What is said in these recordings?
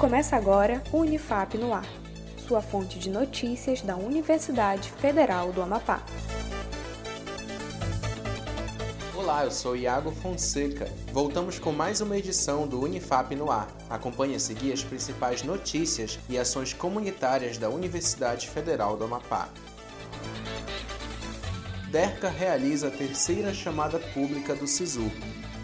Começa agora o Unifap no Ar, sua fonte de notícias da Universidade Federal do Amapá. Olá, eu sou Iago Fonseca. Voltamos com mais uma edição do Unifap no Ar. Acompanhe a seguir as principais notícias e ações comunitárias da Universidade Federal do Amapá. DERCA realiza a terceira chamada pública do SISU.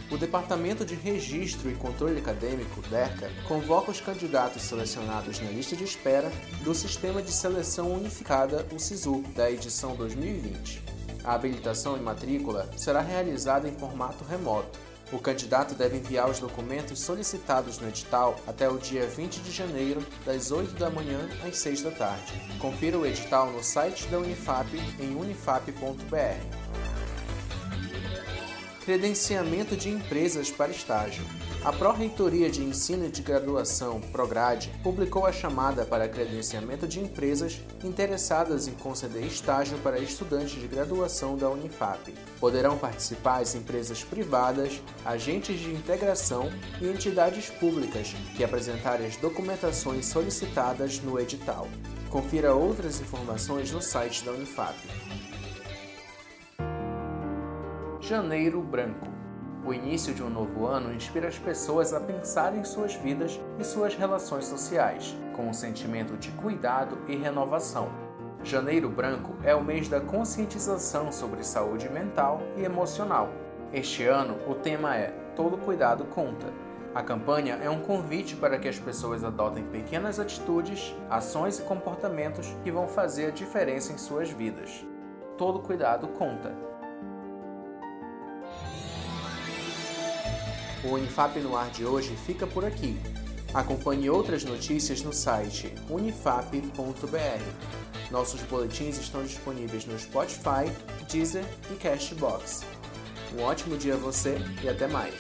O Departamento de Registro e Controle Acadêmico, DERCA, convoca os candidatos selecionados na lista de espera do Sistema de Seleção Unificada, o SISU, da edição 2020. A habilitação e matrícula será realizada em formato remoto. O candidato deve enviar os documentos solicitados no edital até o dia 20 de janeiro, das 8 da manhã às 6 da tarde. Confira o edital no site da Unifap em unifap.br. Credenciamento de empresas para estágio. A Pró-Reitoria de Ensino e de Graduação, PROGRADE, publicou a chamada para credenciamento de empresas interessadas em conceder estágio para estudantes de graduação da Unifap. Poderão participar as empresas privadas, agentes de integração e entidades públicas que apresentarem as documentações solicitadas no edital. Confira outras informações no site da Unifap. Janeiro Branco. O início de um novo ano inspira as pessoas a pensar em suas vidas e suas relações sociais, com um sentimento de cuidado e renovação. Janeiro Branco é o mês da conscientização sobre saúde mental e emocional. Este ano, o tema é Todo Cuidado Conta. A campanha é um convite para que as pessoas adotem pequenas atitudes, ações e comportamentos que vão fazer a diferença em suas vidas. Todo cuidado conta. O Unifap no ar de hoje fica por aqui. Acompanhe outras notícias no site unifap.br. Nossos boletins estão disponíveis no Spotify, Deezer e Cashbox. Um ótimo dia a você e até mais.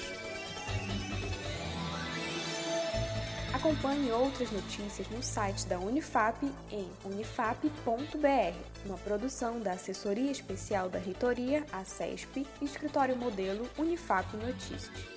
Acompanhe outras notícias no site da Unifap em unifap.br, uma produção da Assessoria Especial da Reitoria, a CESP, Escritório Modelo Unifap Notícias.